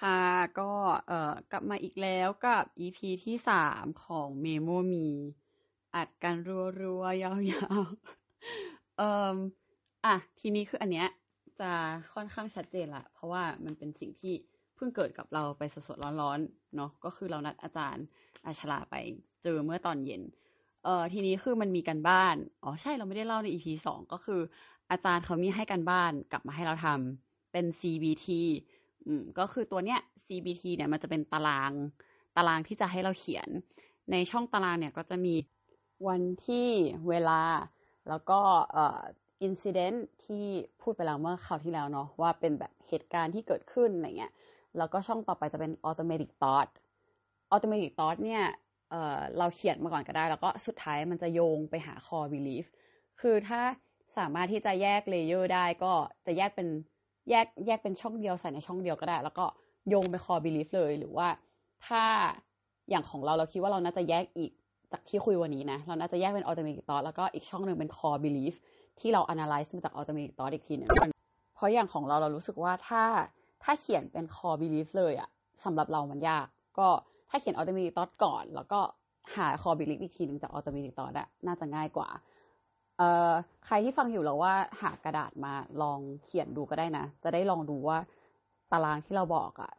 ค่ะก็เอ่อกลับมาอีกแล้วกับ EP ที่สามของเมโมมี อัดกันรัวๆ ยาวๆ เอ่ออะ ทีนี้คืออันเนี้ยจะค่อนข้างชัดเจนละ เพราะว่ามันเป็นสิ่งที่เพิ่งเกิดกับเราไปสดๆ ร้อนๆ เนาะก็คือเรานัดอาจารย์อาชลาไปเจอเมื่อตอนเย็น เอ่อทีนี้คือมันมีกันบ้าน อ๋อ ใช่เราไม่ได้เล่าใน EP สองก็คือ อาจารย์เขามีให้กันบ้านกลับมาให้เราทำเป็น CBT อืมก็คือตัวเนี้ย CBT เนี่ยมันจะเป็นตารางตารางที่จะให้เราเขียน ในช่องตารางเนี่ยก็จะมีวันที่เวลาแล้วก็เอ่อ incident ที่พูดไปแล้วเมื่อคราวที่แล้วเนาะว่าเป็นแบบเหตุการณ์ที่เกิดขึ้นอะไรเงี้ยแล้วก็ช่องต่อไปจะเป็น automatic thought automatic thought เนี่ยเอ่อเราเขียนมาก่อนก็ได้ แล้วก็สุดท้ายมันจะโยงไปหา core belief คือถ้าสามารถที่จะแยกเลเยอร์ได้ก็จะแยกเป็น แยกแยกเป็นช่องเดียวใส่ในช่องเดียวก็ได้ แล้วก็โยงไป core belief เลย หรือว่าถ้าอย่างของเราเราคิดว่าเราน่าจะแยกอีกจากที่คุยวันนี้นะ เราน่าจะแยกเป็น automatic thought แล้วก็อีกช่องหนึ่งเป็น core belief ที่เรา analyze มาจาก automatic thought อีกทีหนึ่งเพราะอย่างของเราเรารู้สึกว่าถ้าถ้าเขียนเป็น core belief เลยอะสำหรับเรามันยาก ก็ถ้าเขียน automatic thought ก่อน แล้วก็หา core belief อีกทีหนึ่งจาก automatic thought อะน่าจะง่ายกว่า เอ่อใครที่ฟังอยู่แล้วว่าหากระดาษมาลองเขียนดูก็ได้นะ จะได้ลองดูว่าตารางที่เราบอกอะ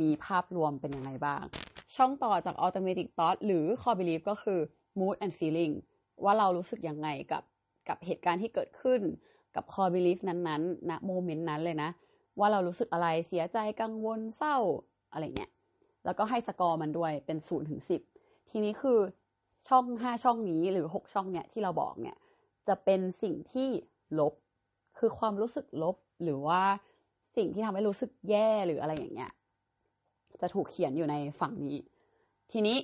มีภาพรวมเป็นยังไงบ้าง ช่องต่อจาก automatic thought หรือ core belief ก็คือ mood and feeling ว่าเรารู้สึกยังไงกับกับเหตุการณ์ที่เกิดขึ้นกับ core belief นั้นๆณโมเมนต์นั้นเลยนะ ว่าเรารู้สึกอะไรเสียใจกังวลเศร้าอะไรเงี้ยแล้วก็ให้สกอร์มันด้วยเป็นศูนย์ถึงสิบทีนี้คือช่องห้าช่องนี้หรือหกช่องเนี่ยที่เราบอกเนี่ย จะเป็นสิ่งที่ลบ คือความรู้สึกลบหรือว่าสิ่งที่ทำให้รู้สึกแย่หรืออะไรอย่างเงี้ย จะถูกเขียนอยู่ในฝั่งนี้ ทีนี้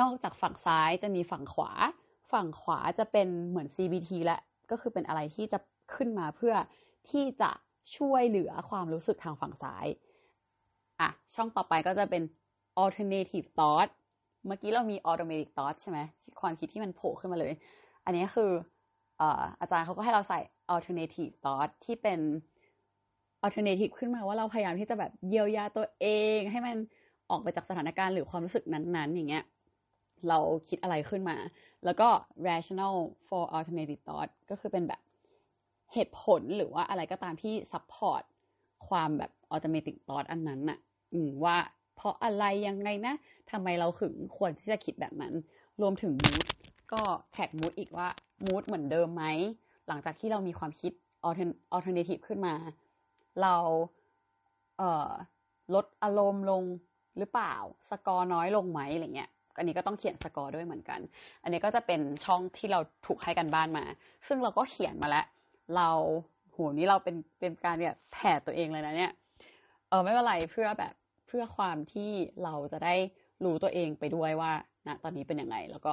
นอกจากฝั่งซ้ายจะมีฝั่งขวา ฝั่งขวาจะเป็นเหมือน CBT และก็คือเป็นอะไรที่จะขึ้นมาเพื่อที่จะช่วยเหลือความรู้สึกทางฝั่งซ้าย อะ ช่องต่อไปก็จะเป็น alternative thought เมื่อกี้เรามี automatic thought ใช่ไหมความคิดที่มันโผล่ขึ้นมาเลย อันนี้คือ อาจารย์เขาก็ให้เราใส่ alternative thought ที่เป็น alternative ขึ้นมาว่าเราพยายามที่จะแบบเยียวยาตัวเอง ให้มันออกไปจากสถานการณ์หรือความรู้สึกนั้น ๆ อย่างเงี้ยเราคิดอะไรขึ้นมา แล้วก็ rational for alternative thought ก็คือเป็นแบบเหตุผลหรือว่าอะไรก็ตามที่ support ความแบบ automatic thought อันนั้นน่ะว่าเพราะอะไรยังไงนะทำไมเราถึงควรที่จะคิดแบบนั้น รวมถึง mood ก็แท็ก mood อีกว่า mood เหมือนเดิมไหม หลังจากที่เรามีความคิด alternative ขึ้นมา เราเลดอารมณ์ลงหรือเปล่า สกอร์น้อยลงไหมอะไรเงี้ย อันนี้ก็ต้องเขียนสกอร์ด้วยเหมือนกัน อันนี้ก็จะเป็นช่องที่เราถูกให้กันบ้านมา ซึ่งเราก็เขียนมาแล้ว เราโหนี้เราเป็นเป็นการเนี่ยแผ่ตัวเองเลยนะเนี่ย เออไม่เป็นไรเพื่อแบบเพื่อความที่เราจะได้รู้ตัวเองไปด้วยว่าณตอนนี้เป็นยังไง แล้วก็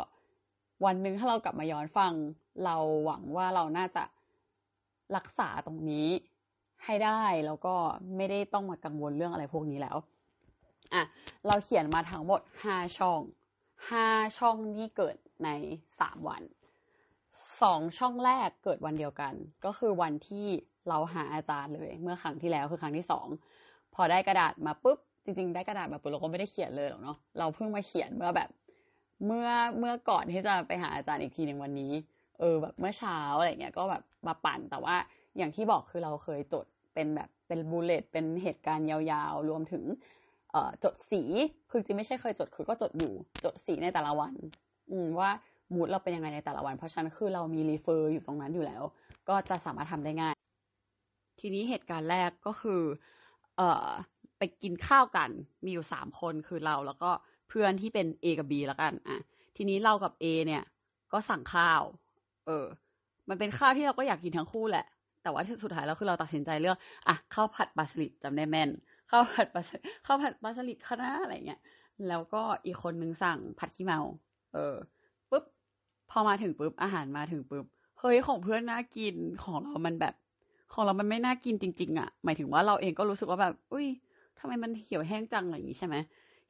วันหนึ่งถ้าเรากลับมาย้อนฟัง เราหวังว่าเราน่าจะรักษาตรงนี้ให้ได้ แล้วก็ไม่ได้ต้องมากังวลเรื่องอะไรพวกนี้แล้วอะเราเขียนมาทั้งหมดห้าช่องห้าช่องนี้เกิดในสามวันสองช่องแรกเกิดวันเดียวกัน ก็คือวันที่เราหาอาจารย์เลย เมื่อครั้งที่แล้วคือครั้งที่สองพอได้กระดาษมาปุ๊บจริงๆ ได้กระดาษมาปุ๊บเราก็ไม่ได้เขียนเลยหรอกเนาะเราเพิ่งมาเขียนเมื่อแบบ เมื่อเมื่อก่อนที่จะไปหาอาจารย์อีกทีหนึ่งวันนี้ เออแบบเมื่อเช้าอะไรเงี้ยก็แบบมาปั่นแต่ว่าอย่างที่บอกคือเราเคยจดเป็นแบบเป็นบูเลตเป็นเหตุการณ์ยาวๆ รวมถึงเออจดสีคือจริงไม่ใช่เคยจดคือก็จดอยู่จดสีในแต่ละวัน อืมว่ามูดเราเป็นยังไงในแต่ละวัน เพราะฉะนั้นคือเรามีรีเฟอร์อยู่ตรงนั้นอยู่แล้ว ก็จะสามารถทำได้ง่าย ทีนี้เหตุการณ์แรกก็คือ เอ่อไปกินข้าวกันมีอยู่สามคนคือเราแล้วก็ พื่อนที่เป็น A กับ B แล้วกันอะทีนี้เรากับ A เนี่ย ก็สั่งข้าว เออ มันเป็นข้าวที่เราก็อยากกินทั้งคู่แหละ แต่ว่าที่สุดท้ายแล้วคือเราตัดสินใจเลือกอะข้าวผัดปลาสลิดจำได้แม่นข้าวผัดปลาข้าวผัดปลาสลิดคณะอะไรเงี้ยแล้วก็อีกคนนึงสั่งผัดขี้เมา เออปุ๊บพอมาถึงปุ๊บอาหารมาถึงปุ๊บเฮ้ยของเพื่อนน่ากินของเรามันแบบ ของเรามันไม่น่ากินจริง ๆอะ หมายถึงว่าเราเองก็รู้สึกว่าแบบ อุ้ยทำไมมันเหี่ยวแห้งจังอะไรอย่างนี้ใช่ไหม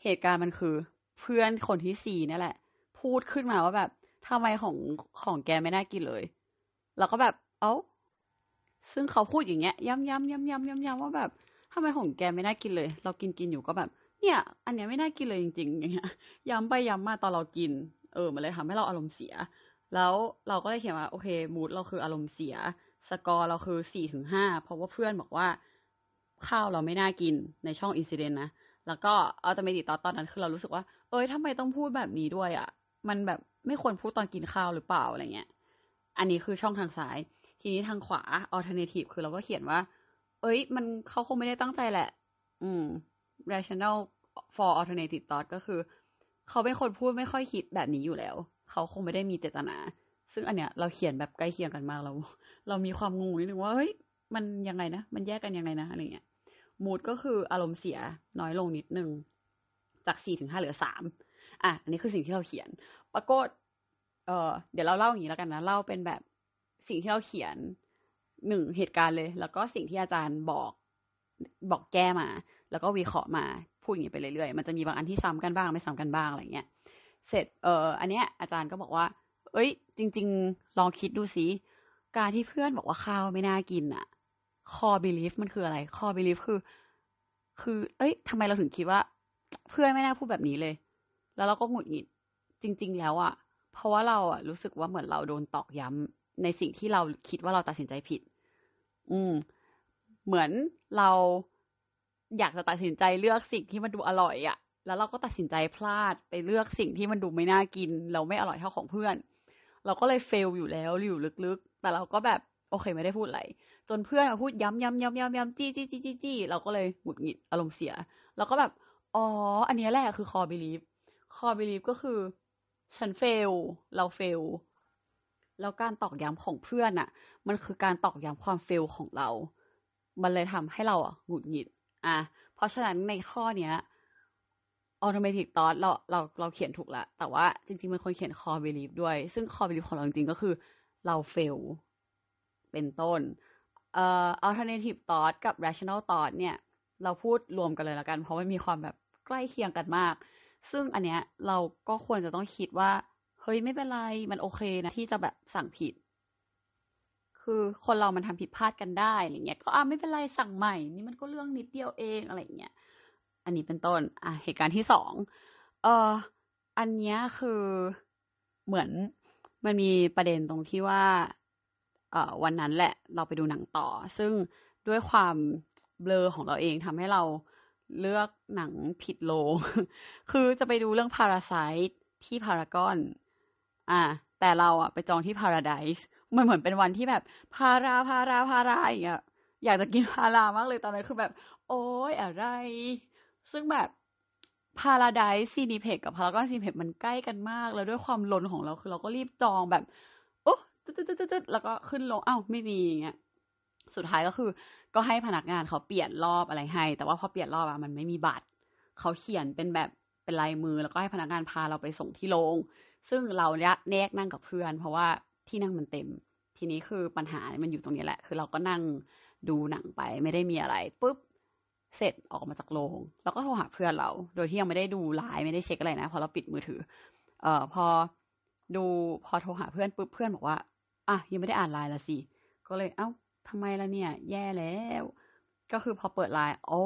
เหตุการณ์มันคือ เพื่อนคนที่สี่นี่แหละ พูดขึ้นมาว่าแบบทำไมของของแกไม่น่ากินเลย แล้วก็แบบ เอ้า ซึ่งเขาพูดอย่างเงี้ย ย้ำย้ำย้ำย้ำย้ำย้ำว่าแบบทำไมของแกไม่น่ากินเลย เรากินกินอยู่ก็แบบ เนี่ย อันเนี้ยไม่น่ากินเลยจริงๆอย่างเงี้ย ย้ำไปย้ำมาตอนเรากิน เออ มันเลยทำให้เราอารมณ์เสีย แล้วเราก็เลยเขียนว่า โอเค มูดเราคืออารมณ์เสีย สกอร์เราคือสี่ถึงห้า เพราะว่าเพื่อนบอกว่าข้าวเราไม่น่ากินในช่อง incident นะ แล้วก็ automatic thought ตอนนั้นคือเรารู้สึกว่า เอ้ยทำไมต้องพูดแบบนี้ด้วยอะ่ะ มันแบบไม่ควรพูดตอนกินข้าวหรือเปล่าอะไรเงี้ย อันนี้คือช่องทางซ้าย ทีนี้ทางขวา alternative คือเราก็เขียนว่า เอ้ย มันเขาคงไม่ได้ตั้งใจแหละ อืม rational for alternative thought ก็คือ เขาเป็นคนพูดไม่ค่อยคิดแบบนี้อยู่แล้ว เขาคงไม่ได้มีเจตนา ซึ่งอันเนี้ยเราเขียนแบบใกล้เคียงกันมากเรา เรามีความงงนิดนึงว่าเฮ้ย มันยังไงนะ มันแยกกันยังไงนะอะไรเงี้ยมูดก็คืออารมณ์เสียน้อยลงนิดนึง จากสี่ถึงห้าเหลือสามอะอันนี้คือสิ่งที่เราเขียน ปรากฏเออเดี๋ยวเราเล่าอย่างนี้แล้วกันนะเล่าเป็นแบบสิ่งที่เราเขียนหนึ่งเหตุการณ์เลย แล้วก็สิ่งที่อาจารย์บอกบอกแก้มา แล้วก็วิเคราะห์มาพูดอย่างนี้ไปเรื่อยๆมันจะมีบางอันที่ซ้ำกันบ้างไม่ซ้ำกันบ้างอะไรเงี้ยเสร็จเอออันเนี้ยอาจารย์ก็บอกว่า เอ้ย จริง ๆ ลองคิดดูสิการที่เพื่อนบอกว่าข้าวไม่น่ากินอะ core belief มันคืออะไร core belief คือ คือ เอ้ยทำไมเราถึงคิดว่า เพื่อนไม่น่าพูดแบบนี้เลย แล้วเราก็หงุดหงิด จริง ๆ แล้วอะเพราะว่าเราอะรู้สึกว่าเหมือนเราโดนตอกย้ำในสิ่งที่เราคิดว่าเราตัดสินใจผิด อืม เหมือนเราอยากจะตัดสินใจเลือกสิ่งที่มันดูอร่อยอะแล้วเราก็ตัดสินใจพลาดไปเลือกสิ่งที่มันดูไม่น่ากิน เราไม่อร่อยเท่าของเพื่อน เราก็เลยเฟลอยู่แล้วอยู่ลึกๆ แต่เราก็แบบโอเคไม่ได้พูดอะไรจนเพื่อนมาพูดย้ำย้ำย้ำย้ำย้ำจี้จี้จี้จี้จี้เราก็เลยหงุดหงิดอารมณ์เสีย เราก็แบบ อ๋อ อันนี้แหละคือ core belief core belief ก็คือ ฉันเฟล เราเฟล แล้วการตอกย้ำของเพื่อนอะมันคือการตอกย้ำความเฟลของเรา มันเลยทำให้เราอะหงุดหงิด อะ เพราะฉะนั้นในข้อเนี้ย automatic thought เราเราเราเขียนถูกละ แต่ว่าจริงๆมันควรเขียน core belief ด้วย ซึ่ง core belief ของเราจริงๆก็คือเราเฟล เป็นต้น เอ่อ alternative thought กับ rational thought เนี่ย เราพูดรวมกันเลยละกัน เพราะมันมีความแบบ ใกล้เคียงกันมาก ซึ่งอันเนี้ยเราก็ควรจะต้องคิดว่า เฮ้ยไม่เป็นไร มันโอเคนะที่จะแบบสั่งผิด คือคนเรามันทำผิดพลาดกันได้อะไรเงี้ย ก็อะไม่เป็นไรสั่งใหม่ นี่มันก็เรื่องนิดเดียวเองอะไรเงี้ย อันนี้เป็นต้น อะเหตุการณ์ที่สอง เอ่อ อันเนี้ยคือเหมือนมันมีประเด็นตรงที่ว่า เอ่อ วันนั้นแหละ เราไปดูหนังต่อ ซึ่งด้วยความเบลอของเราเองทำให้เรา เลือกหนังผิดโล คือจะไปดูเรื่อง Parasite ที่พารากอน อ่า แต่เราอะไปจองที่ Paradise มันเหมือนเป็นวันที่แบบ พาราพาราพาราอย่างเงี้ยอยากจะกินพารามากเลยตอนนั้นคือแบบ โอ๊ยอะไร ซึ่งแบบ Paradise c i n e p l e x กับ Paragon c i n e p l e x มันใกล้กันมาก แล้วด้วยความล้นของเราคือเราก็รีบจองแบบ โอ้ตึ๊ดตึ๊ดตึ๊ดตึ๊ดแล้วก็ขึ้นลงอ้าวไม่มีอย่างเงี้ย สุดท้ายก็คือ ก็ให้พนักงานเขาเปลี่ยนรอบอะไรให้ แต่ว่าพอเปลี่ยนรอบอะมันไม่มีบัตร เขาเขียนเป็นแบบเป็นลายมือ แล้วก็ให้พนักงานพาเราไปส่งที่โรงซึ่งเราเนี่ยแนกนั่งกับเพื่อน เพราะว่าที่นั่งมันเต็ม ทีนี้คือปัญหามันอยู่ตรงนี้แหละ คือเราก็นั่งดูหนังไปไม่ได้มีอะไรปุ๊บเสร็จออกมาจากโรงแล้วก็โทรหาเพื่อนเรา โดยที่ยังไม่ได้ดูไลน์ไม่ได้เช็คอะไรนะเพราะเราปิดมือถือ เอ่อพอดูพอโทรหาเพื่อนปุ๊บเพื่อนบอกว่า อะยังไม่ได้อ่านไลน์ละสิก็เลยเอ้า ทำไมล่ะเนี่ย แย่แล้ว ก็คือพอเปิดไลน์โอ้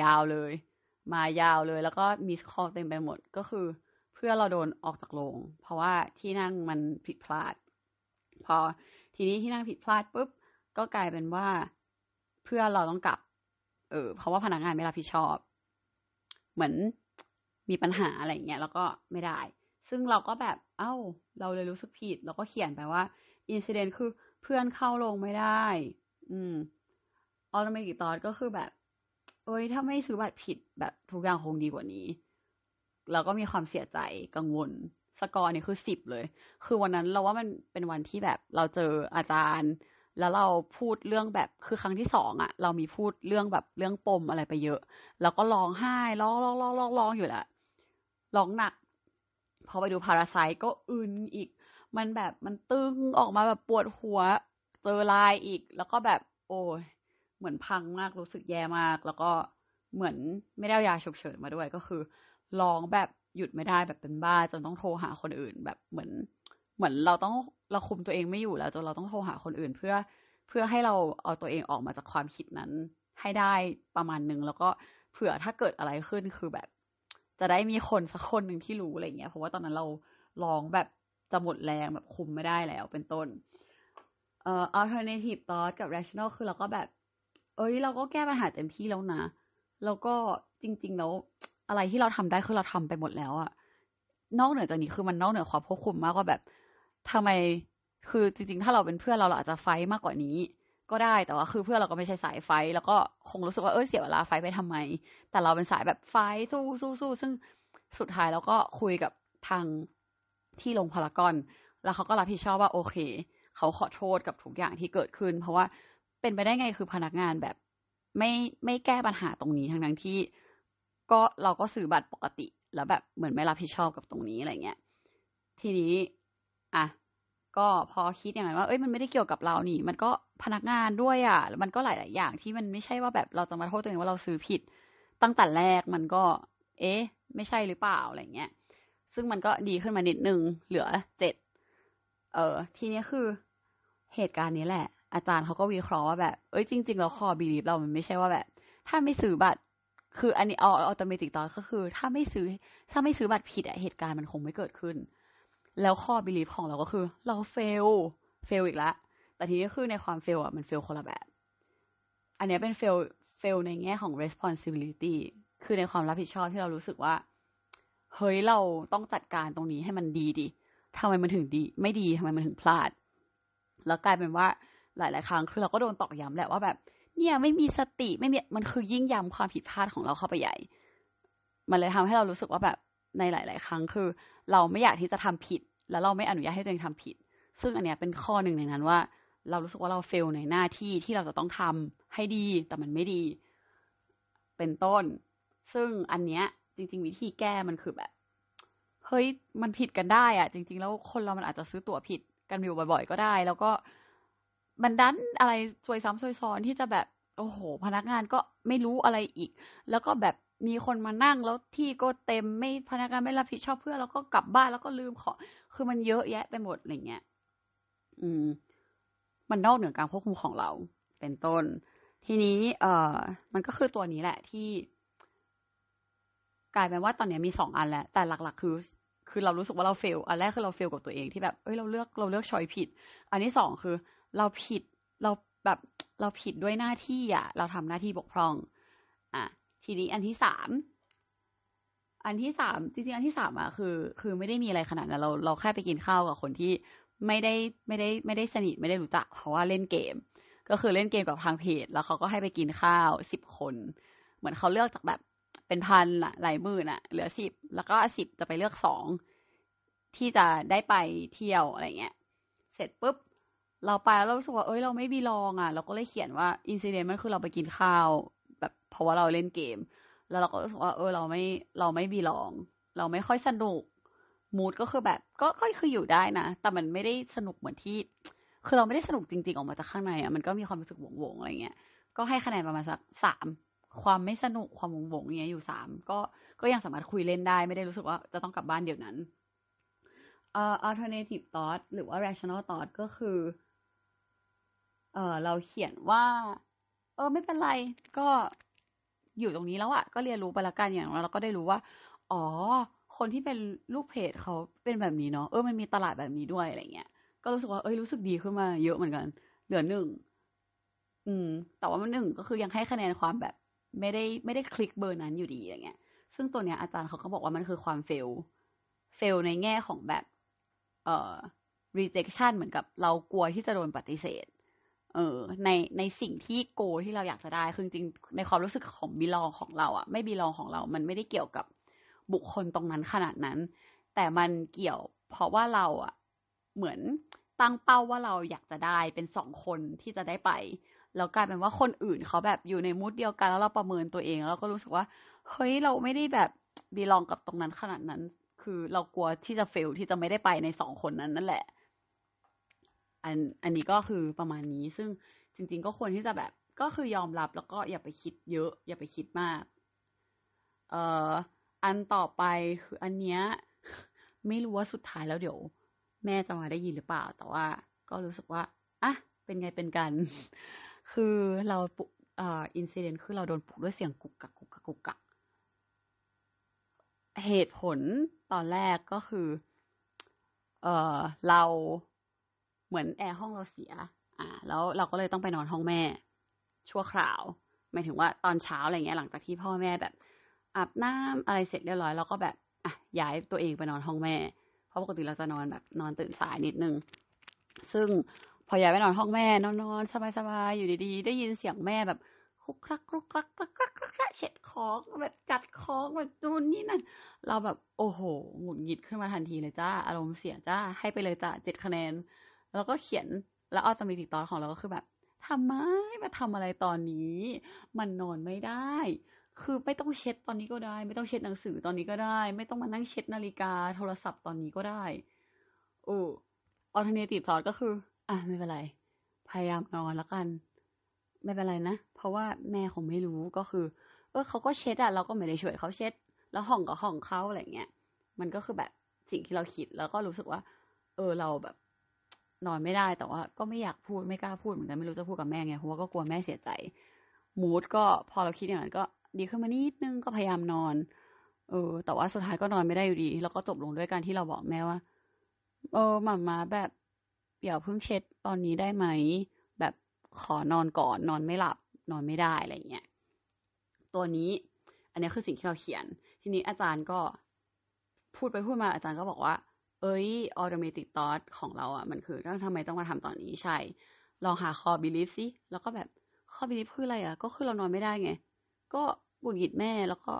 ยาวเลย มายาวเลย แล้วก็ missed call เต็มไปหมดก็คือ เพื่อนเราโดนออกจากโรง เพราะว่าที่นั่งมันผิดพลาด พอทีนี้ที่นั่งผิดพลาดปุ๊บก็กลายเป็นว่าเพื่อนเราต้องกลับ เออ เพราะว่าพนักงานไม่รับผิดชอบ เหมือนมีปัญหาอะไรเงี้ย แล้วก็ไม่ได้ ซึ่งเราก็แบบ เอ้า เราเลยรู้สึกผิด เราก็เขียนไปว่าincident คือ เพื่อนเข้าลงไม่ได้ อืม automatic thought ก็คือแบบ เอ้ย ถ้าไม่ซื้อบัตรผิดแบบทุกอย่างคงดีกว่านี้เราก็มีความเสียใจกังวล สกอร์นี่คือสิบเลย คือวันนั้นเราว่ามันเป็นวันที่แบบเราเจออาจารย์ แล้วเราพูดเรื่องแบบคือครั้งที่สองอะเรามีพูดเรื่องแบบเรื่องปมอะไรไปเยอะ แล้วก็ร้องไห้ร้องร้องร้องร้องร้องอยู่แหละร้องหนักพอไปดูพาราไซก็อึนอีก มันแบบมันตึงออกมาแบบปวดหัว เจอลายอีก แล้วก็แบบโอ้ยเหมือนพังมากรู้สึกแย่มาก แล้วก็เหมือนไม่ได้ายาฉุกเฉินมาด้วยก็คือร้องแบบหยุดไม่ได้แบบเป็นบ้าจนต้องโทรหาคนอื่น แบบเหมือนเหมือนเราต้องเราคุมตัวเองไม่อยู่แล้วจนเราต้องโทรหาคนอื่น เพื่อเพื่อให้เราเอาตัวเองออกมาจากความคิดนั้น ให้ได้ประมาณนึงแล้วก็เผื่อถ้าเกิดอะไรขึ้นคือแบบ จะได้มีคนสักคนหนึ่งที่รู้อะไรเงี้ยเพราะว่าตอนนั้นเราร้องแบบ จะหมดแรงแบบคุมไม่ได้แล้วเป็นต้น เอ่อ alternative thought กับ rational คือเราก็แบบ เอ้ย เราก็แก้ปัญหาเต็มที่แล้วนะ แล้วก็จริง ๆ แล้ว อะไรที่เราทำได้คือเราทำไปหมดแล้วอะนอกเหนือจากนี้คือมันนอกเหนือความควบคุมมากว่าแบบทำไมคือจริง ๆ ถ้าเราเป็นเพื่อนเราเราอาจจะไฟมากกว่านี้ ก็ได้แต่ว่าคือเพื่อนเราก็ไม่ใช่สายไฟ แล้วก็คงรู้สึกว่าเออเสียเวลาไฟไปทำไม แต่เราเป็นสายแบบไฟสู้สู้สู้ซึ่งสุดท้ายเราก็คุยกับทาง ที่ลงพารากอน แล้วเขาก็รับผิดชอบว่าโอเค เขาขอโทษกับทุกอย่างที่เกิดขึ้น เพราะว่าเป็นไปได้ไงคือพนักงานแบบ ไม่ไม่แก้ปัญหาตรงนี้ทั้งทั้งที่ ก็เราก็ซื้อบัตรปกติ แล้วแบบเหมือนไม่รับผิดชอบกับตรงนี้อะไรเงี้ยทีนี้อะก็พอคิดอย่างไรว่า เอ้ยมันไม่ได้เกี่ยวกับเรานี่ มันก็พนักงานด้วยอะแล้วมันก็หลาย ๆ อย่างที่มันไม่ใช่ว่าแบบเราจะมาโทษตัวเองว่าเราซื้อผิด ตั้งแต่แรกมันก็ เอ๊ะ ไม่ใช่หรือเปล่าอะไรเงี้ย ซึ่งมันก็ดีขึ้นมานิดนึง เหลือเจ็ดเออ ทีนี้คือเหตุการณ์นี้แหละ อาจารย์เขาก็วิเคราะห์ว่าแบบ เอ้ยจริงๆแล้วคอบีลีฟเรามันไม่ใช่ว่าแบบ ถ้าไม่ซื้อบัตร คืออันนี้เอาอัตโมติตอนก็คือ ถ้าไม่ซื้อ ถ้าไม่ซื้อบัตรผิดอะเหตุการณ์มันคงไม่เกิดขึ้น แล้ว core belief ของเราก็คือ เรา fail fail อีกแล้วแต่ทีนี้คือในความ fail อะมัน fail คนละแบบ อันนี้เป็น fail fail ในแง่ของ responsibility คือในความรับผิดชอบที่เรารู้สึกว่า เฮ้ยเราต้องจัดการตรงนี้ให้มันดีดิทำไมมันถึงดี ไม่ดีทำไมมันถึงพลาด แล้วกลายเป็นว่าหลาย ๆ ครั้งคือเราก็โดนตอกย้ำแหละว่าแบบ เนี่ยไม่มีสติไม่มีมันคือยิ่งย้ำความผิดพลาดของเราเข้าไปใหญ่ มันเลยทำให้เรารู้สึกว่าแบบในหลาย ๆ ครั้งคือ เราไม่อยากที่จะทำผิด แล้วเราไม่อนุญาตให้ตัวเองทำผิด ซึ่งอันเนี้ยเป็นข้อหนึ่งในนั้นว่า เรารู้สึกว่าเราเฟลในหน้าที่ที่เราจะต้องทำให้ดีแต่มันไม่ดี เป็นต้น ซึ่งอันเนี้ย จริง ๆ วิธีแก้มันคือแบบเฮ้ยมันผิดกันได้อะจริง ๆ แล้วคนเรามันอาจจะซื้อตั๋วผิดกันอยู่บ่อย ๆ ก็ได้ แล้วก็มันดันอะไรซวยซ้ำซวยซ้อนที่จะแบบโอ้โห พนักงานก็ไม่รู้อะไรอีก แล้วก็แบบมีคนมานั่งแล้วที่ก็เต็มไม่พนักงานไม่รับผิดชอบเพื่อแล้วก็กลับบ้านแล้วก็ลืมของคือมันเยอะแยะไปหมดอะไรเงี้ยอืม มันนอกเหนือการควบคุมของเรา เป็นต้น ทีนี้ เอ่อ มันก็คือตัวนี้แหละที่ กลายเป็นว่าตอนนี้มีสองอันแล้ว แต่หลัก ๆ คือ คือเรารู้สึกว่าเราเฟล อันแรกคือเราเฟลกับตัวเองที่แบบ เอ้ย เราเลือกเราเลือกชอยผิด อันที่สองคือ เราผิด เราแบบเราผิดด้วยหน้าที่อะ เราทำหน้าที่บกพร่อง อะ ทีนี้อันที่สาม อันที่สามจริงๆอันที่สามอะคือ คือไม่ได้มีอะไรขนาดนั้นเราเราแค่ไปกินข้าวกับคนที่ไม่ได้ไม่ได้ไม่ได้สนิทไม่ได้รู้จัก เพราะว่าเล่นเกม ก็คือเล่นเกมกับทางเพจ แล้วเขาก็ให้ไปกินข้าวสิบคน เหมือนเขาเลือกจากแบบ เป็นพันอะหลายหมื่นอะเหลือสิบแล้วก็สิบจะไปเลือกสองที่จะได้ไปเที่ยวอะไรเงี้ย เสร็จปุ๊บเราไปแล้วเรารู้สึกว่าเอ้ยเราไม่บีลองอะเราก็เลยเขียนว่าอินซิเดนต์มันคือเราไปกินข้าว แบบเพราะว่าเราเล่นเกม แล้วเราก็รู้สึกว่าเออเราไม่เราไม่บีลอง เราไม่ค่อยสนุกมูดก็คือแบบ ก็ก็คืออยู่ได้นะแต่มันไม่ได้สนุกเหมือนที่ คือเราไม่ได้สนุกจริง ๆ ออกมาจากข้างในอะมันก็มีความรู้สึกหวงๆอะไรเงี้ยก็ให้คะแนนประมาณสักสาม ความไม่สนุกความหวงๆเงี้ยอยู่สามก็ก็ยังสามารถคุยเล่นได้ไม่ได้รู้สึกว่าจะต้องกลับบ้านเดี๋ยวนั้นเอ่อ alternative thought หรือว่า rational thought ก็คือ เออเราเขียนว่า เออ ไม่เป็นไร ก็อยู่ตรงนี้แล้วอะก็เรียนรู้ไปละกันอย่างน้อยเราก็ได้รู้ว่า อ๋อ คนที่เป็นลูกเพจเขาเป็นแบบนี้เนาะเออมันมีตลาดแบบนี้ด้วยอะไรเงี้ย ก็รู้สึกว่าเอ้ยรู้สึกดีขึ้นมาเยอะเหมือนกัน เหลือหนึ่งอืม แต่ว่ามันหนึ่งก็คือยังให้คะแนนความแบบ ไม่ได้ไม่ได้คลิกเบอร์นั้นอยู่ดีอะไรเงี้ย ซึ่งตัวเนี้ยอาจารย์เขาก็บอกว่ามันคือความเฟล เฟลในแง่ของแบบ เอ่อ rejection เหมือนกับเรากลัวที่จะโดนปฏิเสธ เออ ในในสิ่งที่โกที่เราอยากจะได้ คือจริงในความรู้สึกของบีลองของเราอะไม่บีลองของเรา มันไม่ได้เกี่ยวกับบุคคลตรงนั้นขนาดนั้น แต่มันเกี่ยว เพราะว่าเราอะเหมือนตั้งเป้าว่าเราอยากจะได้เป็นสองคนที่จะได้ไป แล้วกลายเป็นว่าคนอื่นเขาแบบอยู่ในมูดเดียวกันแล้วเราประเมินตัวเองแล้วก็รู้สึกว่าเฮ้ยเราไม่ได้แบบบีลองกับตรงนั้นขนาดนั้น คือเรากลัวที่จะเฟลที่จะไม่ได้ไปในสองคนนั้นนั่นแหละ อันอันนี้ก็คือประมาณนี้ ซึ่งจริง ๆ ก็ควรที่จะแบบก็คือยอมรับแล้วก็อย่าไปคิดเยอะ อย่าไปคิดมาก เอ่ออันต่อไปคืออันเนี้ยไม่รู้ว่าสุดท้ายแล้วเดี๋ยว แม่จะมาได้ยินหรือเปล่า แต่ว่าก็รู้สึกว่าอะเป็นไงเป็นกัน คือเราเอ่อ incident คือเราโดนปลุกด้วยเสียงกุกกักกุกกักกุกกักเหตุผลตอนแรกก็คือ เออเราเหมือนแอร์ห้องเราเสีย อ่า แล้วเราก็เลยต้องไปนอนห้องแม่ ชั่วคราว หมายถึงว่าตอนเช้าอะไรเงี้ยหลังจากที่พ่อแม่แบบอาบน้ำอะไรเสร็จเรียบร้อยเราก็แบบอะย้ายตัวเองไปนอนห้องแม่ เพราะปกติเราจะนอนแบบนอนตื่นสายนิดนึง ซึ่ง พอย้ายไปนอนห้องแม่นอนนอนสบายๆอยู่ดีๆ ได้ยินเสียงแม่แบบคุกคลักคุกคลักคลักคลักคลักคลักเช็ดของแบบจัดของแบบนู่นนี่นั่นเราแบบโอ้โหหงุดหงิดขึ้นมาทันทีเลยจ้าอารมณ์เสียจ้าให้ไปเลยจ้าเจ็ดคะแนน แล้วก็เขียนแล้ว automatic thought ของเราก็คือแบบทำไมมาทำอะไรตอนนี้ มันนอนไม่ได้ คือไม่ต้องเช็ดตอนนี้ก็ได้ ไม่ต้องเช็ดหนังสือตอนนี้ก็ได้ ไม่ต้องมานั่งเช็ดนาฬิกาโทรศัพท์ตอนนี้ก็ได้โอ้ alternative thought ก็คือ อะไม่เป็นไร พยายามนอนแล้วกัน ไม่เป็นไรนะ เพราะว่าแม่คงไม่รู้ก็คือ เออเขาก็เช็ดอะเราก็ไม่ได้ช่วยเขาเช็ด แล้วห้องก็ห้องเขาอะไรเงี้ย มันก็คือแบบสิ่งที่เราคิดแล้วก็รู้สึกว่า เออเราแบบ นอนไม่ได้แต่ว่า ก็ไม่อยากพูดไม่กล้าพูดเหมือนกันไม่รู้จะพูดกับแม่ไงเพราะว่าก็กลัวแม่เสียใจมูดก็พอเราคิดอย่างนั้นก็ดีขึ้นมานิดนึงก็พยายามนอน เออ แต่ว่าสุดท้ายก็นอนไม่ได้อยู่ดี แล้วก็จบลงด้วยการที่เราบอกแม่ว่า เออหมามาแบบ อย่าเพิ่งเช็ดตอนนี้ได้ไหม แบบขอนอนก่อนนอนไม่หลับ นอนไม่ได้อะไรเงี้ย ตัวนี้อันนี้คือสิ่งที่เราเขียน ทีนี้อาจารย์ก็พูดไปพูดมาอาจารย์ก็บอกว่า เอ้ย automatic thoughts ของเราอะ มันคือทำไมต้องมาทำตอนนี้ใช่ ลองหา core belief สิ แล้วก็แบบ core belief คืออะไรอะ ก็คือเรานอนไม่ได้ไง ก็หงุดหงิดแม่แล้วก็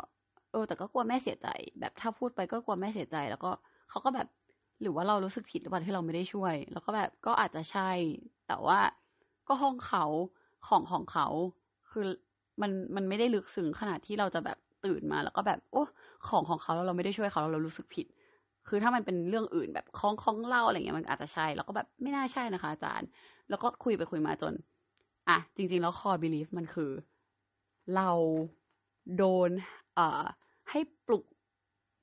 เออ แต่ก็กลัวแม่เสียใจ แบบถ้าพูดไปก็กลัวแม่เสียใจ แล้วก็เขาก็แบบ หรือว่าเรารู้สึกผิดหรือเปล่าที่เราไม่ได้ช่วย แล้วก็แบบก็อาจจะใช่ แต่ว่าก็ห้องเขาของของเขา คือมันมันไม่ได้ลึกซึ้งขนาดที่เราจะแบบตื่นมา แล้วก็แบบโอ้ของของเขาแล้วเราไม่ได้ช่วยเขาแล้วเรารู้สึกผิด คือถ้ามันเป็นเรื่องอื่นแบบคล้องคล้องเล่าอะไรเงี้ยมันอาจจะใช่ แล้วก็แบบไม่น่าใช่นะคะ อาจารย์ แล้วก็คุยไปคุยมาจน อะจริง ๆ แล้วคอบิลีฟมันคือ เราโดนเอ่อให้ปลุก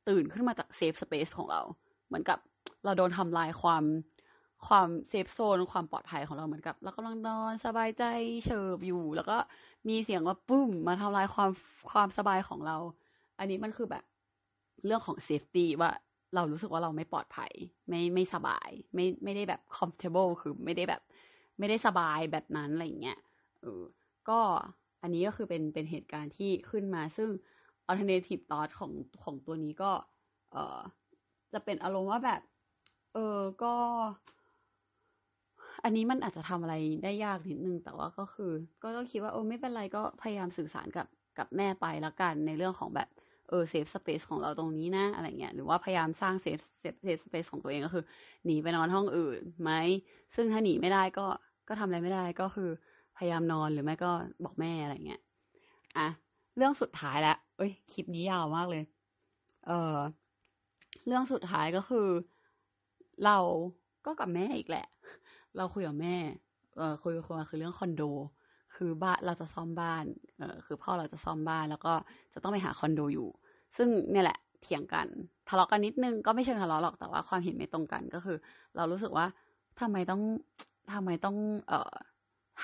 ตื่นขึ้นมาจากเซฟสเปซของเรา เหมือนกับ เราโดนทำลายความความ safe zone ความปลอดภัยของเราเหมือนกับเรากำลังนอนสบายใจเฉิบอยู่ แล้วก็มีเสียงว่าปุ้มมาทำลายความความสบายของเรา อันนี้มันคือแบบเรื่องของ safety ว่าเรารู้สึกว่าเราไม่ปลอดภัย ไม่ไม่สบาย ไม่ไม่ได้แบบ comfortable คือไม่ได้แบบ ไม่ได้สบายแบบนั้นอะไรเงี้ยเออก็อันนี้ก็คือเป็นเป็นเหตุการณ์ที่ขึ้นมา ซึ่ง alternative thought ของของตัวนี้ก็ เออจะเป็นอารมณ์ว่าแบบ เออก็ อันนี้มันอาจจะทำอะไรได้ยากนิดนึง แต่ว่าก็คือ ก็ต้องคิดว่าเออไม่เป็นไรก็พยายามสื่อสารกับกับแม่ไปแล้วกันในเรื่องของแบบเออ safe space ของเราตรงนี้นะอะไรเงี้ยหรือว่าพยายามสร้าง safe safe safe space ของตัวเองก็คือ หนีไปนอนห้องอื่นไหมซึ่งถ้าหนีไม่ได้ก็ก็ทำอะไรไม่ได้ก็คือพยายามนอนหรือไม่ก็บอกแม่อะไรเงี้ยอะเรื่องสุดท้ายแล้วเอ้ยคลิปนี้ยาวมากเลย เออเรื่องสุดท้ายก็คือ เราก็กับแม่อีกแหละ เราคุยกับแม่เออคุยคุยคือเรื่องคอนโด คือบ้านเราจะซ่อมบ้านเออคือพ่อเราจะซ่อมบ้าน แล้วก็จะต้องไปหาคอนโดอยู่ ซึ่งเนี่ยแหละเถียงกันทะเลาะกันนิดนึงก็ไม่เชิงทะเลาะหรอกแต่ว่าความเห็นไม่ตรงกันก็คือ เรารู้สึกว่าทำไมต้องทำไมต้อง เออ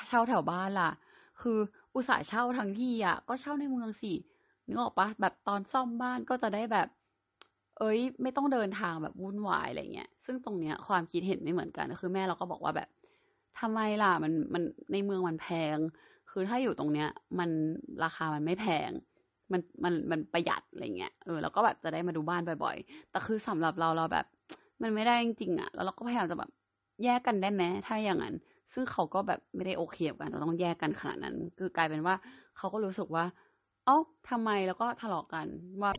เช่าแถวบ้านล่ะ คืออุตส่าห์เช่าทั้งที่อะก็เช่าในเมืองสินึกออกปะแบบตอนซ่อมบ้านก็จะได้แบบ เอ้ย ไม่ต้องเดินทางแบบวุ่นวายอะไรเงี้ย ซึ่งตรงเนี้ยความคิดเห็นไม่เหมือนกันคือแม่เราก็บอกว่าแบบทำไมล่ะมันมันในเมืองมันแพง คือถ้าอยู่ตรงเนี้ย มันราคามันไม่แพง มันมันมันประหยัดอะไรเงี้ยเออแล้วก็แบบจะได้มาดูบ้านบ่อยๆ แต่คือสำหรับเราเราแบบ มันไม่ได้จริงๆอะ แล้วเราก็พยายามจะแบบแยกกันได้ไหมถ้าอย่างนั้น ซึ่งเขาก็แบบไม่ได้โอเคกับกันจะต้องแยกกันขนาดนั้น คือกลายเป็นว่าเขาก็รู้สึกว่า เอ้าทำไมแล้วก็ทะเลาะกันว่า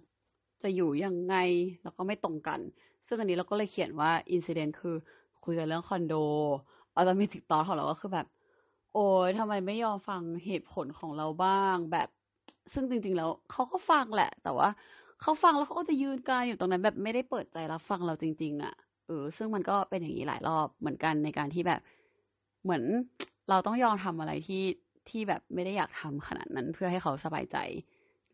จะอยู่ยังไง แล้วก็ไม่ตรงกัน ซึ่งอันนี้เราก็เลยเขียนว่า incident คือคุยกันเรื่องคอนโด automatic thought ของเราก็คือแบบ โอ้ยทำไมไม่ยอมฟังเหตุผลของเราบ้างแบบ ซึ่งจริง ๆ แล้วเขาก็ฟังแหละ แต่ว่าเขาฟังแล้วเขาก็จะยืนการอยู่ตรงนั้นแบบไม่ได้เปิดใจรับฟังเราจริง ๆอะเออซึ่งมันก็เป็นอย่างนี้หลายรอบเหมือนกันในการที่แบบ เหมือนเราต้องยอมทำอะไรที่ที่แบบไม่ได้อยากทำขนาดนั้นเพื่อให้เขาสบายใจ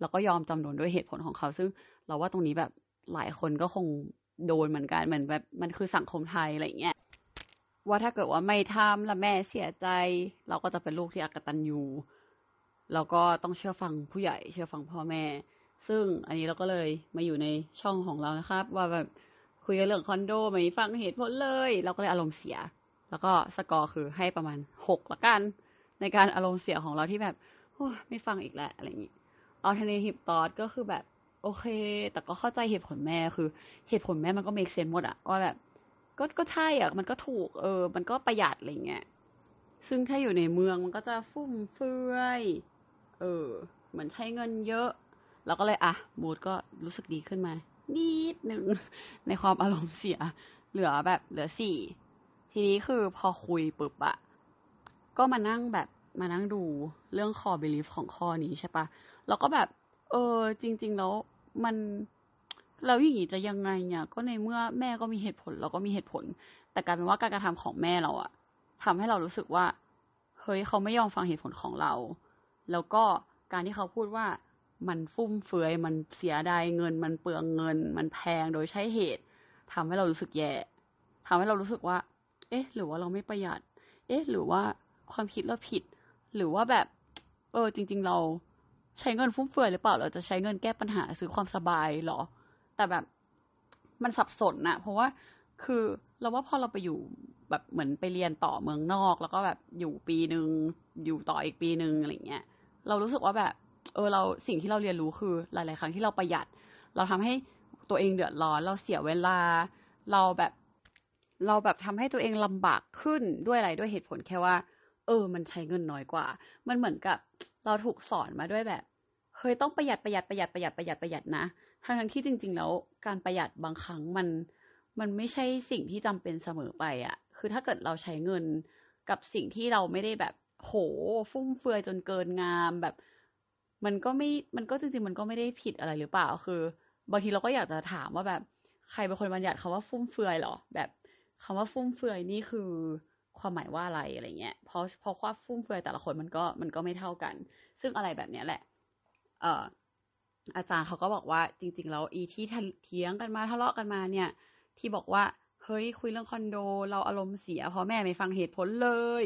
แล้วก็ยอมจำนนด้วยเหตุผลของเขา ซึ่ง เราว่าตรงนี้แบบหลายคนก็คงโดนเหมือนกันเหมือนแบบมันคือสังคมไทยอะไรเงี้ยว่าถ้าเกิดว่าไม่ทำแล้วแม่เสียใจ เราก็จะเป็นลูกที่อักตันยูแล้วก็ต้องเชื่อฟังผู้ใหญ่ เชื่อฟังพ่อแม่ ซึ่งอันนี้เราก็เลยมาอยู่ในช่องของเรานะครับ ว่าแบบคุยกันเรื่องคอนโดไม่ฟังเหตุผลเลย เราก็เลยอารมณ์เสีย แล้วก็สกอร์คือให้ประมาณหกละกัน ในการอารมณ์เสียของเราที่แบบไม่ฟังอีกแล้วอะไรอย่างนี้ alternative thought ก็คือแบบ โอเค แต่ก็เข้าใจเหตุผลแม่คือ เหตุผลแม่มันก็ make sense หมดอะว่าแบบ ก็ก็ใช่อะมันก็ถูก เออ มันก็ประหยัดอะไรเงี้ยซึ่งถ้าอยู่ในเมืองมันก็จะฟุ่มเฟือย เออ เหมือนใช้เงินเยอะเราก็เลยอะมูดก็รู้สึกดีขึ้นมา นิดหนึ่งในความอารมณ์เสีย เหลือแบบเหลือสี่ ทีนี้คือพอคุยปุ๊บอะก็มานั่งแบบมานั่งดูเรื่องคอ belief ของข้อนี้ใช่ปะแล้วก็แบบ เออ จริง ๆ แล้วมันเราอย่างนี้จะยังไงเนี่ย ก็ในเมื่อแม่ก็มีเหตุผล เราก็มีเหตุผล แต่กลายเป็นว่าการกระทำของแม่เราอะทำให้เรารู้สึกว่า เฮ้ยเขาไม่ยอมฟังเหตุผลของเรา แล้วก็การที่เขาพูดว่ามันฟุ่มเฟือยมันเสียดายเงิน มันเปลืองเงิน มันแพงโดยใช้เหตุทำให้เรารู้สึกแย่ทำให้เรารู้สึกว่า เอ๊ะ หรือว่าเราไม่ประหยัด เอ๊ะ หรือว่าความคิดเราผิด หรือว่าแบบ เออ จริง ๆ เรา ใช้เงินฟุ่มเฟือยหรือเปล่า เราจะใช้เงินแก้ปัญหาซื้อความสบายหรอ แต่แบบมันสับสนนะเพราะว่าคือเราว่าพอเราไปอยู่แบบเหมือนไปเรียนต่อเมืองนอก แล้วก็แบบอยู่ปีหนึ่งอยู่ต่ออีกปีหนึ่งอะไรเงี้ยเรารู้สึกว่าแบบ เออเราสิ่งที่เราเรียนรู้คือหลาย ๆ ครั้งที่เราประหยัด เราทำให้ตัวเองเดือดร้อน เราเสียเวลา เราแบบ เราแบบทำให้ตัวเองลำบากขึ้นด้วยอะไรด้วยเหตุผลแค่ว่า เออ มันใช้เงินน้อยกว่า มันเหมือนกับ เราถูกสอนมาด้วยแบบเฮ้ยต้องประหยัดประหยัดประหยัดประหยัดประหยัดประหยัดนะทั้งที่จริง ๆ แล้วการประหยัดบางครั้งมันมันไม่ใช่สิ่งที่จำเป็นเสมอไปอะคือถ้าเกิดเราใช้เงินกับสิ่งที่เราไม่ได้แบบโหฟุ่มเฟือยจนเกินงามแบบ มันก็ไม่ มันก็จริง ๆ มันก็ไม่ได้ผิดอะไรหรือเปล่า คือ บางทีเราก็อยากจะถามว่าแบบ ใครเป็นคนบัญญัติคาว่าฟุ่มเฟือยหรอ แบบคำว่าฟุ่มเฟือยนี่คือ ความหมายว่าอะไรอะไรเงี้ยเพราะเพราะว่าฟุ่มเฟือยแต่ละคนมันก็มันก็ไม่เท่ากัน ซึ่งอะไรแบบเนี้ยแหละ เอ่ออาจารย์เขาก็บอกว่าจริง ๆ แล้วไอ้ที่เถียงกันมาทะเลาะกันมาเนี่ย ที่บอกว่าเฮ้ยคุยเรื่องคอนโด เราอารมณ์เสียเพราะแม่ไม่ฟังเหตุผลเลย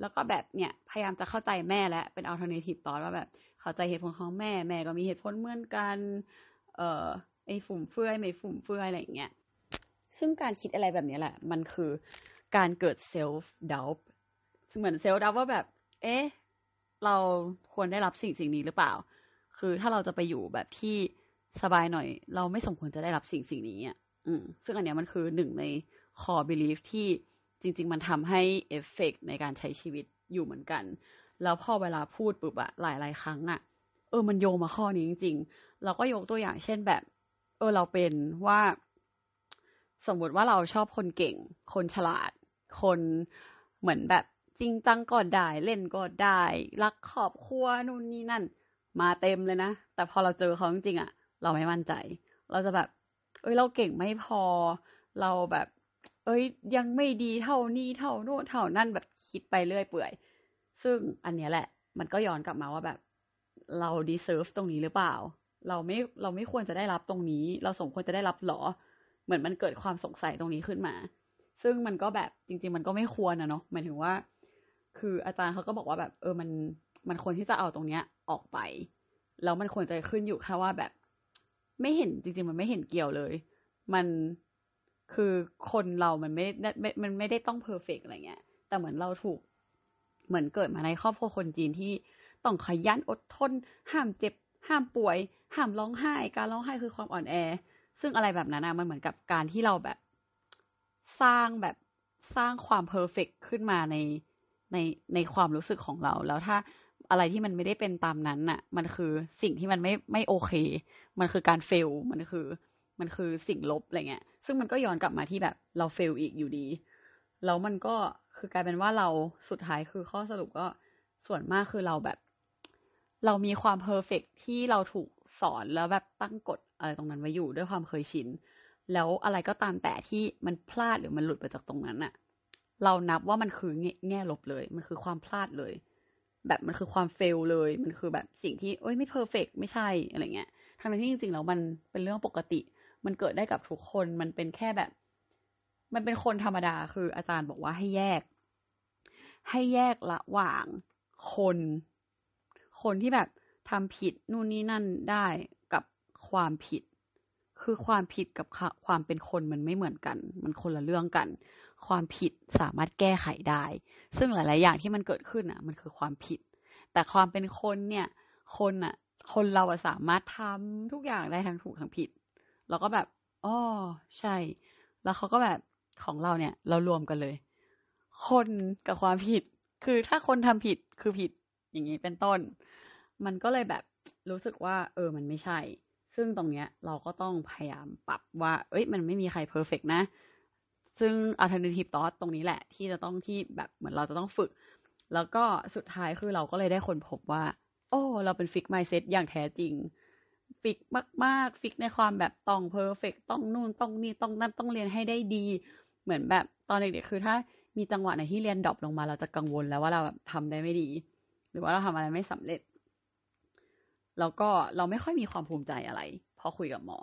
แล้วก็แบบเนี่ยพยายามจะเข้าใจแม่และเป็น alternative thought ว่าแบบ เข้าใจเหตุผลของแม่แม่ก็มีเหตุผลเหมือนกัน เอ่อไอ้ฟุ่มเฟือยไม่ฟุ่มเฟือยอะไรอย่างเงี้ยซึ่งการคิดอะไรแบบนี้แหละ มันคือ การเกิด self-doubtเหมือน self-doubt ว่าแบบ เอ๊ะ เราควรได้รับสิ่งสิ่งนี้หรือเปล่า คือถ้าเราจะไปอยู่แบบที่สบายหน่อย เราไม่สมควรจะได้รับสิ่งสิ่งนี้อะอืมซึ่งอันเนี้ยมันคือหนึ่งใน core belief ที่จริง ๆ มันทำให้เอฟเฟกในการใช้ชีวิตอยู่เหมือนกัน แล้วพอเวลาพูดปุ๊บอะหลาย ๆ ครั้งอะเออ มันโยงมาข้อนี้จริง ๆ เราก็ยกตัวอย่างเช่นแบบ เออ เราเป็นว่า สมมติว่าเราชอบคนเก่ง คนฉลาด คนเหมือนแบบจริงจังก็ได้เล่นก็ได้ รักครอบครัวนู่นนี่นั่น มาเต็มเลยนะ แต่พอเราเจอเขาจริงๆอะเราไม่มั่นใจ เราจะแบบ เอ้ยเราเก่งไม่พอ เราแบบ เอ้ยยังไม่ดีเท่านี้เท่าโน้นเท่านั่นแบบคิดไปเรื่อยเปื่อย ซึ่งอันนี้แหละ มันก็ย้อนกลับมาว่าแบบ เราดีเซิร์ฟตรงนี้หรือเปล่า เราไม่เราไม่ควรจะได้รับตรงนี้ เราสมควรจะได้รับหรอ เหมือนมันเกิดความสงสัยตรงนี้ขึ้นมา ซึ่งมันก็แบบจริง ๆ มันก็ไม่ควรนะเนาะหมายถึงว่า คืออาจารย์เขาก็บอกว่าแบบ เออมันมันควรที่จะเอาตรงเนี้ยออกไปแล้วมันควรจะขึ้นอยู่แค่ว่าแบบ ไม่เห็นจริง ๆ มันไม่เห็นเกี่ยวเลย มันคือคนเรามันไม่ไม่มันไม่ได้ต้องเพอร์เฟกอะไรเงี้ย แต่เหมือนเราถูก เหมือนเกิดมาในครอบครัวคนจีนที่ต้องขยันอดทน ห้ามเจ็บ ห้ามป่วย ห้ามร้องไห้ การร้องไห้คือความอ่อนแอ ซึ่งอะไรแบบนั้นนะมันเหมือนกับการที่เราแบบ สร้างแบบสร้างความเพอร์เฟกขึ้นมาในในในความรู้สึกของเรา แล้วถ้าอะไรที่มันไม่ได้เป็นตามนั้นน่ะ มันคือสิ่งที่มันไม่ไม่โอเค มันคือการเฟล มันคือ มันคือสิ่งลบอะไรเงี้ย ซึ่งมันก็ย้อนกลับมาที่แบบเราเฟลอีกอยู่ดี แล้วมันก็คือกลายเป็นว่าเราสุดท้ายคือข้อสรุปก็ส่วนมากคือเราแบบ เรามีความ perfect ที่เราถูกสอนแล้วแบบตั้งกฎอะไรตรงนั้นไว้อยู่ด้วยความเคยชิน แล้วอะไรก็ตามแต่ที่มันพลาดหรือมันหลุดไปจากตรงนั้นน่ะเรานับว่ามันคือแง่แง่ลบเลย มันคือความพลาดเลย แบบมันคือความ fail เลย มันคือแบบสิ่งที่เอ้ยไม่ perfect ไม่ใช่อะไรเงี้ยทำไมที่จริงๆแล้วมันเป็นเรื่องปกติ มันเกิดได้กับทุกคน มันเป็นแค่แบบ มันเป็นคนธรรมดา คืออาจารย์บอกว่าให้แยก ให้แยกระหว่างคน คนที่แบบทำผิดนู่นนี่นั่นได้กับความผิด คือความผิดกับความเป็นคนมันไม่เหมือนกัน มันคนละเรื่องกัน ความผิดสามารถแก้ไขได้ ซึ่งหลาย ๆ อย่างที่มันเกิดขึ้นอะ มันคือความผิด แต่ความเป็นคนเนี่ย คนอะ คนเราอะสามารถทำทุกอย่างได้ทั้งถูกทั้งผิดเราก็แบบอ๋อใช่ แล้วเขาก็แบบของเราเนี่ย เรารวมกันเลย คนกับความผิด คือถ้าคนทำผิดคือผิดอย่างนี้เป็นต้น มันก็เลยแบบรู้สึกว่า เออ มันไม่ใช่ ซึ่งตรงเนี้ยเราก็ต้องพยายามปรับว่า เอ้ย มันไม่มีใครเพอร์เฟกนะ ซึ่ง alternative thought ตรงนี้แหละ ที่จะต้องที่แบบเหมือนเราจะต้องฝึก แล้วก็สุดท้ายคือเราก็เลยได้คนพบว่า โอ้ เราเป็น fixed mindset อย่างแท้จริง fix มากๆ fix ในความแบบต้อง perfect ต้องนู่นต้องนี่ต้องนั่นต้องเรียนให้ได้ดี เหมือนแบบตอนเด็กๆคือถ้ามีจังหวะไหนที่เรียน drop ลงมาเราจะกังวลแล้วว่าเราแบบทำได้ไม่ดี หรือว่าเราทำอะไรไม่สำเร็จ แล้วก็เราไม่ค่อยมีความภูมิใจอะไร พอคุยกับหมอ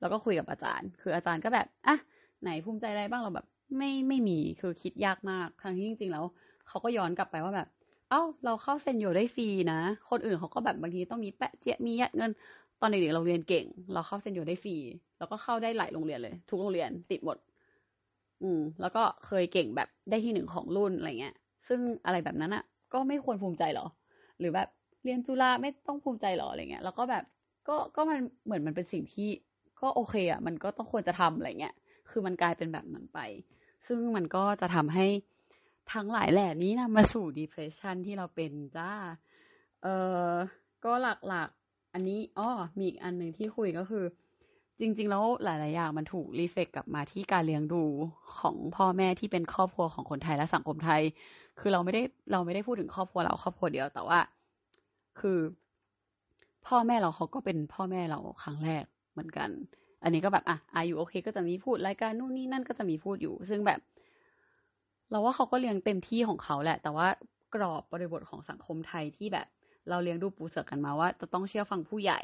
แล้วก็คุยกับอาจารย์ คืออาจารย์ก็แบบอะไหนภูมิใจอะไรบ้างเราแบบ ไม่ไม่มีคือคิดยากมากทั้งที่จริงๆแล้วเขาก็ย้อนกลับไปว่าแบบ เอ้า เราเข้าเซนโยได้ฟรีนะคนอื่นเขาก็แบบบางทีต้องมีแปะเจี๊ยมียัดเงินตอนเด็กๆเราเรียนเก่ง เราเข้าเซนโยได้ฟรีแล้วก็เข้าได้หลายโรงเรียนเลย ทุกโรงเรียนติดหมด อืม แล้วก็เคยเก่งแบบได้ที่หนึ่งของรุ่นอะไรเงี้ย ซึ่งอะไรแบบนั้นอะ ก็ไม่ควรภูมิใจหรอ หรือแบบ เรียนจุฬาไม่ต้องภูมิใจหรออะไรเงี้ยแล้วก็แบบก็ก็มันเหมือนมันเป็นสิ่งที่ก็โอเคอะมันก็ต้องควรจะทำอะไรเงี้ยคือมันกลายเป็นแบบนั้นไป ซึ่งมันก็จะทำให้ทั้งหลายแหล่นี้นำมาสู่ depression ที่เราเป็นจ้า เออก็หลักๆ อันนี้อ๋อมีอีกอันหนึ่งที่คุยก็คือ จริง ๆ แล้วหลายๆอย่างมันถูกรีเฟกกลับมาที่การเลี้ยงดูของพ่อแม่ที่เป็นครอบครัวของคนไทยและสังคมไทย คือเราไม่ได้เราไม่ได้พูดถึงครอบครัวเราครอบครัวเดียวแต่ว่า คือ พ่อแม่เราเขาก็เป็นพ่อแม่เราครั้งแรกเหมือนกัน อันนี้ก็แบบอะอายุโอเค ก็จะมีพูดรายการนู่นนี่นั่นก็จะมีพูดอยู่ ซึ่งแบบ เราว่าเขาก็เลี้ยงเต็มที่ของเขาแหละ แต่ว่ากรอบบริบทของสังคมไทยที่แบบ เราเลี้ยงดูปูเสือกันมาว่า จะต้องเชื่อฟังผู้ใหญ่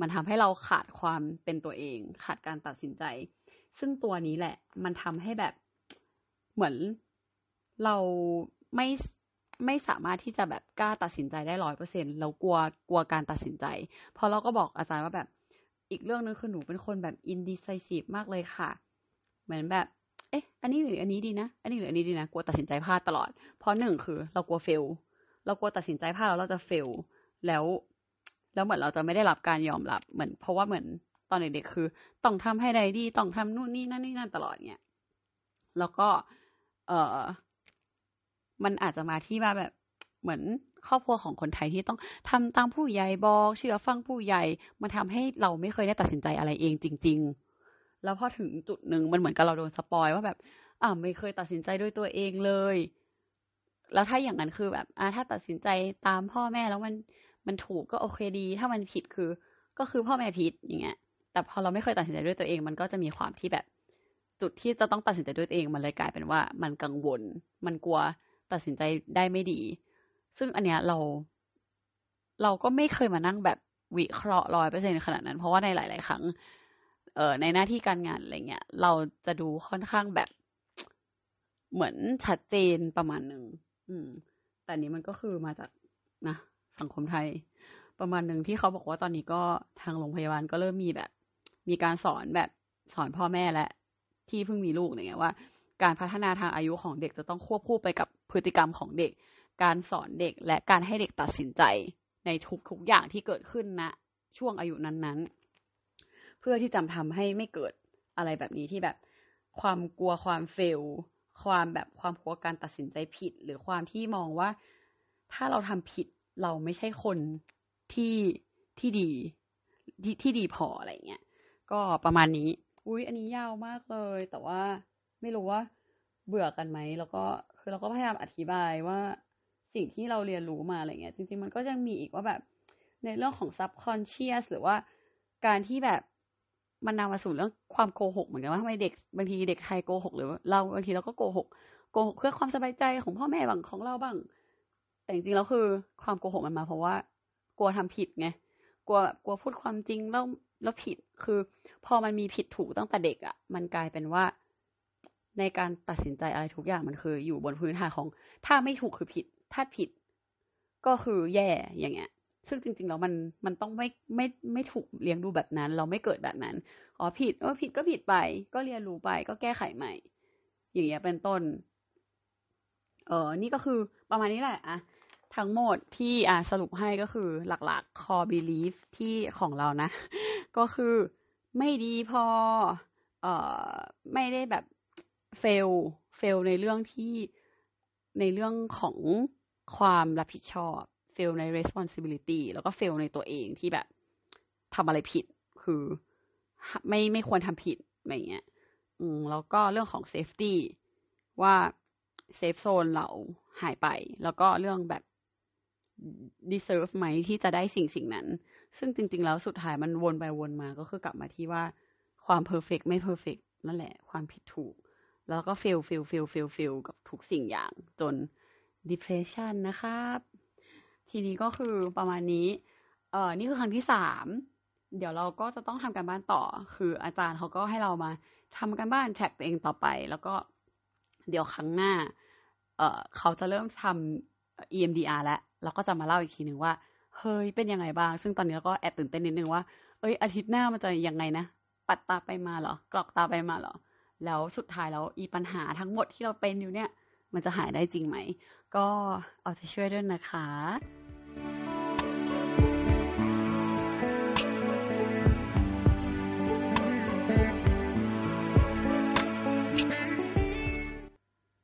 มันทำให้เราขาดความเป็นตัวเอง ขาดการตัดสินใจ ซึ่งตัวนี้แหละ มันทำให้แบบเหมือนเราไม่ ไม่สามารถที่จะแบบกล้าตัดสินใจได้ร้อยเปอร์เซ็นต์เรากลัวกลัวการตัดสินใจ พอเราก็บอกอาจารย์ว่าแบบ อีกเรื่องนึงคือหนูเป็นคนแบบอินดิไซซีฟมากเลยค่ะ เหมือนแบบ เอ๊ะ อันนี้หรืออันนี้ดีนะ อันนี้หรืออันนี้ดีนะ กลัวตัดสินใจพลาดตลอด เพราะหนึ่งคือ เรากลัวเฟล เรากลัวตัดสินใจพลาดแล้วเราจะเฟล แล้ว แล้วเหมือนเราจะไม่ได้รับการยอมรับ เหมือน เพราะว่าเหมือนตอนเด็กๆคือ ต้องทำให้ได้ดี ต้องทำนู่นนี่นั่นนี่นั่นตลอดเนี้ยแล้วก็ เออ มันอาจจะมาที่ว่าแบบเหมือนครอบครัวของคนไทยที่ต้องทำตามผู้ใหญ่บอกเชื่อฟังผู้ใหญ่มันทำให้เราไม่เคยได้ตัดสินใจอะไรเองจริง ๆ แล้วพอถึงจุดหนึ่งมันเหมือนกับเราโดนสปอยว่าแบบอ่าไม่เคยตัดสินใจด้วยตัวเองเลย แล้วถ้าอย่างนั้นคือแบบอ่าถ้าตัดสินใจตามพ่อแม่แล้วมันมันถูกก็โอเคดี ถ้ามันผิดคือ ก็คือพ่อแม่ผิดอย่างเงี้ย แต่พอเราไม่เคยตัดสินใจด้วยตัวเอง มันก็จะมีความที่แบบ จุดที่จะต้องตัดสินใจด้วยตัวเอง มันเลยกลายเป็นว่า มันกังวล มันกลัว ตัดสินใจได้ไม่ดี ซึ่งอันเนี้ยเรา เราก็ไม่เคยมานั่งแบบวิเคราะห์ร้อยเปอร์เซ็นขนาดนั้น เพราะว่าในหลาย ๆ ครั้ง เอ่อในหน้าที่การงานอะไรเงี้ย เราจะดูค่อนข้างแบบ เหมือนชัดเจนประมาณหนึ่งอืม แต่นี้มันก็คือมาจากนะสังคมไทย ประมาณหนึ่งที่เขาบอกว่าตอนนี้ก็ทางโรงพยาบาลก็เริ่มมีแบบ มีการสอนแบบสอนพ่อแม่และที่เพิ่งมีลูกอย่างเงี้ยว่า การพัฒนาทางอายุของเด็กจะต้องควบคู่ไปกับ พฤติกรรมของเด็ก การสอนเด็กและการให้เด็กตัดสินใจในทุกๆอย่างที่เกิดขึ้นณนะช่วงอายุนั้นๆ เพื่อที่จะทำให้ไม่เกิดอะไรแบบนี้ที่แบบความกลัวความเฟล ความแบบความกลัวการตัดสินใจผิด หรือความที่มองว่า ถ้าเราทำผิดเราไม่ใช่คนที่ที่ดีที่ที่ดีพออะไรเงี้ยก็ประมาณนี้ อุ้ยอันนี้ยาวมากเลย แต่ว่าไม่รู้ว่าเบื่อกันไหม แล้วก็ คือเราก็พยายามอธิบายว่าสิ่งที่เราเรียนรู้มาอะไรเงี้ย จริง ๆ มันก็ยังมีอีกว่าแบบ ในเรื่องของ subconscious หรือว่าการที่แบบมันนำมาสู่เรื่องความโกหกเหมือนกันว่าทำไมเด็กบางทีเด็กไทยโกหกหรือเราบางทีเราก็โกหกโกหกเพื่อความสบายใจของพ่อแม่บางของเราบ้าง แต่จริงๆแล้วคือความโกหกมันมาเพราะว่า กลัวทำผิดไงกลัวแบบกลัวพูดความจริงแล้วแล้วผิดคือ พอมันมีผิดถูกตั้งแต่เด็กอะ่ะ มันกลายเป็นว่า ในการตัดสินใจอะไรทุกอย่างมันคือ อยู่บนพื้นฐานของ ถ้าไม่ถูกคือผิด ถ้าผิด ก็คือแย่อย่างเงี้ย ซึ่งจริงๆแล้วมันมันต้องไม่ไม่ไม่ถูกเลี้ยงดูแบบนั้น เราไม่เกิดแบบนั้นอ๋อผิดเออผิดก็ผิดไป ก็เรียนรู้ไป ก็แก้ไขใหม่ อย่างเงี้ยเป็นต้น เออนี่ก็คือประมาณนี้แหละอะทั้งหมดที่อ่าสรุปให้ก็คือหลักๆ core belief ที่ของเรานะ ก็คือไม่ดีพอ เอ่อ ไม่ได้แบบ fail fail ในเรื่องที่ในเรื่องของความรับผิดชอบ fail ใน responsibility แล้วก็ fail ในตัวเองที่แบบทำอะไรผิด คือไม่ไม่ควรทำผิดอะไรเงี้ย อืมแล้วก็เรื่องของ safety ว่า safe zone เราหายไป แล้วก็เรื่องแบบ deserve ไหมที่จะได้สิ่งสิ่งนั้น ซึ่งจริง ๆ แล้วสุดท้ายมันวนไปวนมาก็คือกลับมาที่ว่าความ perfect ไม่ perfect นั่นแหละ ความผิดถูก แล้วก็ fail fail fail fail fail กับทุกสิ่งอย่างจน depression นะครับ ทีนี้ก็คือประมาณนี้ เอ่อ นี่คือครั้งที่สาม เดี๋ยวเราก็จะต้องทำการบ้านต่อ คืออาจารย์เขาก็ให้เรามาทำการบ้านแท็กตัวเองต่อไป แล้วก็เดี๋ยวครั้งหน้า เอ่อ เขาจะเริ่มทำ EMDR แล้ว เราก็จะมาเล่าอีกทีหนึ่งว่า เฮ้ย เป็นยังไงบ้าง ซึ่งตอนนี้เราก็แอบตื่นเต้นนิดนึงว่า เอ้ย อาทิตย์หน้ามันจะยังไงนะ ปัดตาไปมาเหรอ กรอกตาไปมาเหรอ แล้วสุดท้ายแล้วอีปัญหาทั้งหมดที่เราเป็นอยู่เนี่ย มันจะหายได้จริงไหม ก็เอาใจช่วยด้วยนะคะ